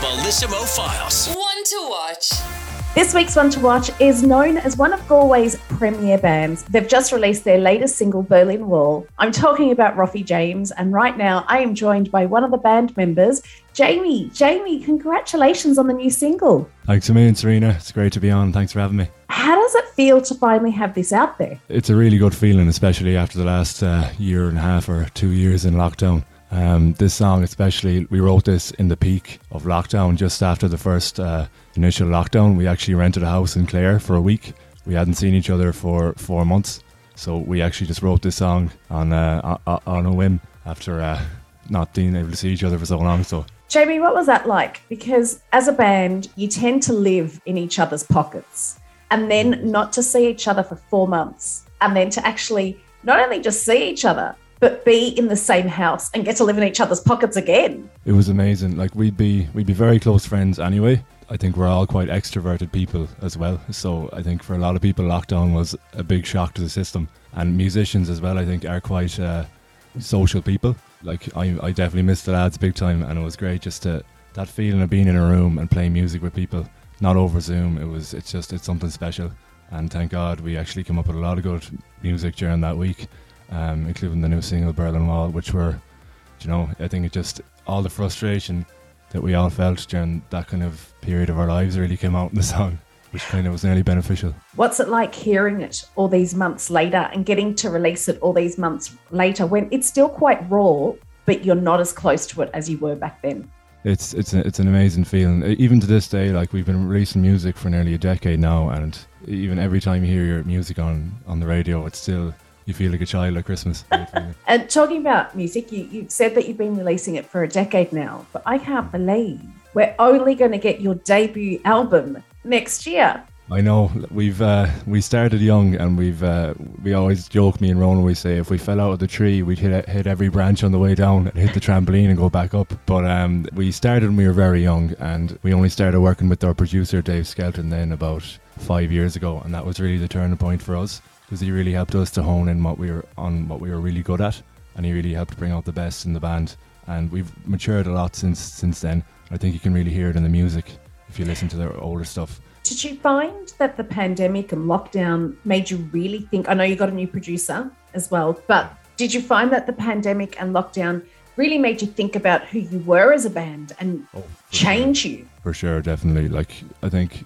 Bellissimo Files. One to watch. This week's one to watch is known as one of Galway's premier bands. They've just released their latest single, Berlin Wall. I'm talking about Rofi James, and right now I am joined by one of the band members, Jamie. Jamie, congratulations on the new single. Thanks a million, Sarina. It's great to be on. Thanks for having me. How does it feel to finally have this out there? It's a really good feeling, especially after the last uh, year and a half or two years in lockdown. Um, this song, especially, we wrote this in the peak of lockdown, just after the first uh, initial lockdown. We actually rented a house in Clare for a week. We hadn't seen each other for four months, so we actually just wrote this song on uh, on a whim after uh, not being able to see each other for so long. So Jamie, what was that like? Because as a band, you tend to live in each other's pockets and then not to see each other for four months and then to actually not only just see each other, but be in the same house and get to live in each other's pockets again. It was amazing. Like we'd be we'd be very close friends anyway. I think we're all quite extroverted people as well. So I think for a lot of people, lockdown was a big shock to the system. And musicians as well, I think, are quite uh, social people. Like I, I definitely missed the lads big time, and it was great just to that feeling of being in a room and playing music with people, not over Zoom. It was it's just it's something special. And thank God we actually came up with a lot of good music during that week um, including the new single Berlin Wall, which were, you know, I think it just all the frustration that we all felt during that kind of period of our lives really came out in the song, which kind of was nearly beneficial. What's it like hearing it all these months later and getting to release it all these months later when it's still quite raw, but you're not as close to it as you were back then? It's it's a, it's an amazing feeling. Even to this day, like we've been releasing music for nearly a decade now, and even every time you hear your music on on the radio, it's still you feel like a child at Christmas. and talking about music, you, you said that you've been releasing it for a decade now, but I can't believe we're only going to get your debut album next year. I know we've uh, we started young, and we've uh, we always joke me and Ron We say if we fell out of the tree, we'd hit hit every branch on the way down, hit the trampoline, and go back up. But um, we started when we were very young, and we only started working with our producer Dave Skelton then about five years ago, and that was really the turning point for us because he really helped us to hone in what we were on what we were really good at, and he really helped bring out the best in the band. And we've matured a lot since since then. I think you can really hear it in the music if you listen to their older stuff. Did you find that the pandemic and lockdown made you really think? I know you got a new producer as well, but did you find that the pandemic and lockdown really made you think about who you were as a band and oh, change sure. you? For sure, definitely. Like I think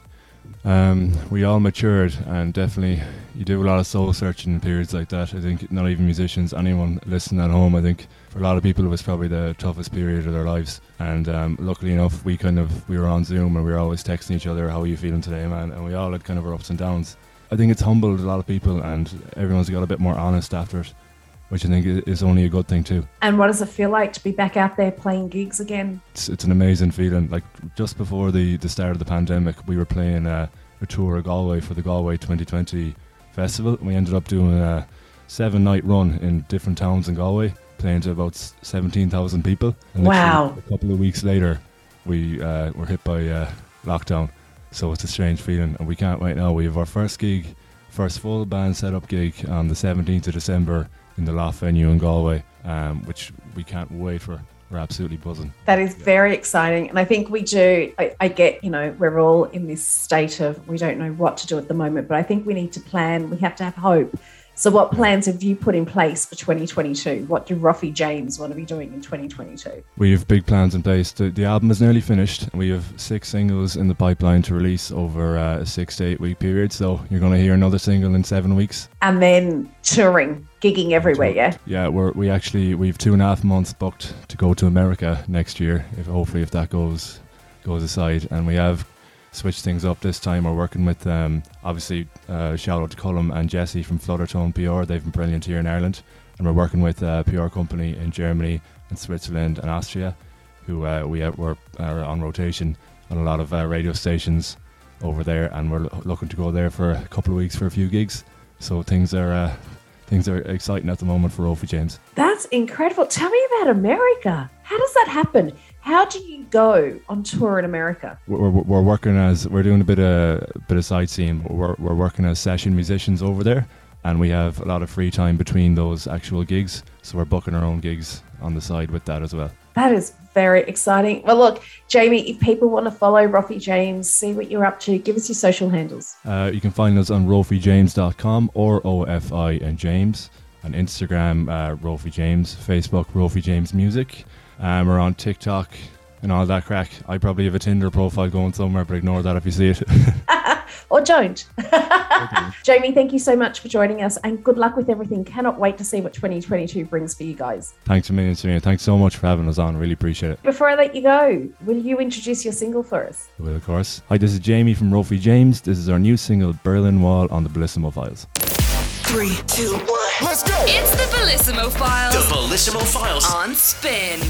um, we all matured and definitely you do a lot of soul searching in periods like that. I think not even musicians, anyone listening at home, I think for a lot of people it was probably the toughest period of their lives. And um, luckily enough, we kind of we were on Zoom and we were always texting each other, "How are you feeling today, man?" And we all had kind of our ups and downs. I think it's humbled a lot of people, and everyone's got a bit more honest after it which I think is only a good thing too. And what does it feel like to be back out there playing gigs again? It's, it's an amazing feeling. Like just before the, the start of the pandemic, we were playing uh, a tour of Galway for the Galway 2020 festival. We ended up doing a seven night run in different towns in Galway, playing to about 17,000 people. And wow. A couple of weeks later, we uh, were hit by uh, lockdown. So it's a strange feeling, and we can't wait now. We have our first gig, first full band setup gig on the 17th of December in the Loft venue in Galway, um, which we can't wait for. We're absolutely buzzing. That is very exciting. And I think we do, I, I, get, you know, we're all in this state of we don't know what to do at the moment, but I think we need to plan. We have to have hope. So, what plans have you put in place for 2022? What do Rofi James want to be doing in 2022? We have big plans in place. The, the album is nearly finished. We have six singles in the pipeline to release over uh, a six to eight week period. So, you're going to hear another single in seven weeks. And then touring, gigging everywhere, yeah? Yeah, we're, we actually, we have two and a half months booked to go to America next year, if hopefully if that goes goes aside. And we have switch things up this time. We're working with um, obviously uh, shout out to Cullum and Jesse from Fluttertone PR. They've been brilliant here in Ireland, and we're working with a PR company in Germany and Switzerland and Austria, who uh, we we're on rotation on a lot of uh, radio stations over there, and we're lo- looking to go there for a couple of weeks for a few gigs. So things are. Uh, things are exciting at the moment for Rofi James. That's incredible. Tell me about America. How does that happen? How do you go on tour in America? We're, we're working as we're doing a bit of bit of sightseeing. We're, we're working as session musicians over there, and we have a lot of free time between those actual gigs. So we're booking our own gigs on the side with that as well. That is very exciting. Well, look, Jamie, if people want to follow Rofi James, see what you're up to, give us your social handles. Uh, you can find us on rofijames.com or OFI and James. On Instagram, uh, Rofi James. Facebook, Rofi James Music. Um, we're on TikTok and all that crack. I probably have a Tinder profile going somewhere, but ignore that if you see it. or don't. Jamie, thank you so much for joining us and good luck with everything. Cannot wait to see what 2022 brings for you guys. Thanks a million, Sarina. Thanks so much for having us on. Really appreciate it. Before I let you go, will you introduce your single for us? I will, of course. Hi, this is Jamie from Rofi James. This is our new single, Berlin Wall, on the Bellissimo Files. Three, two, one, let's go! It's the Bellissimo Files. The Bellissimo Files on spin.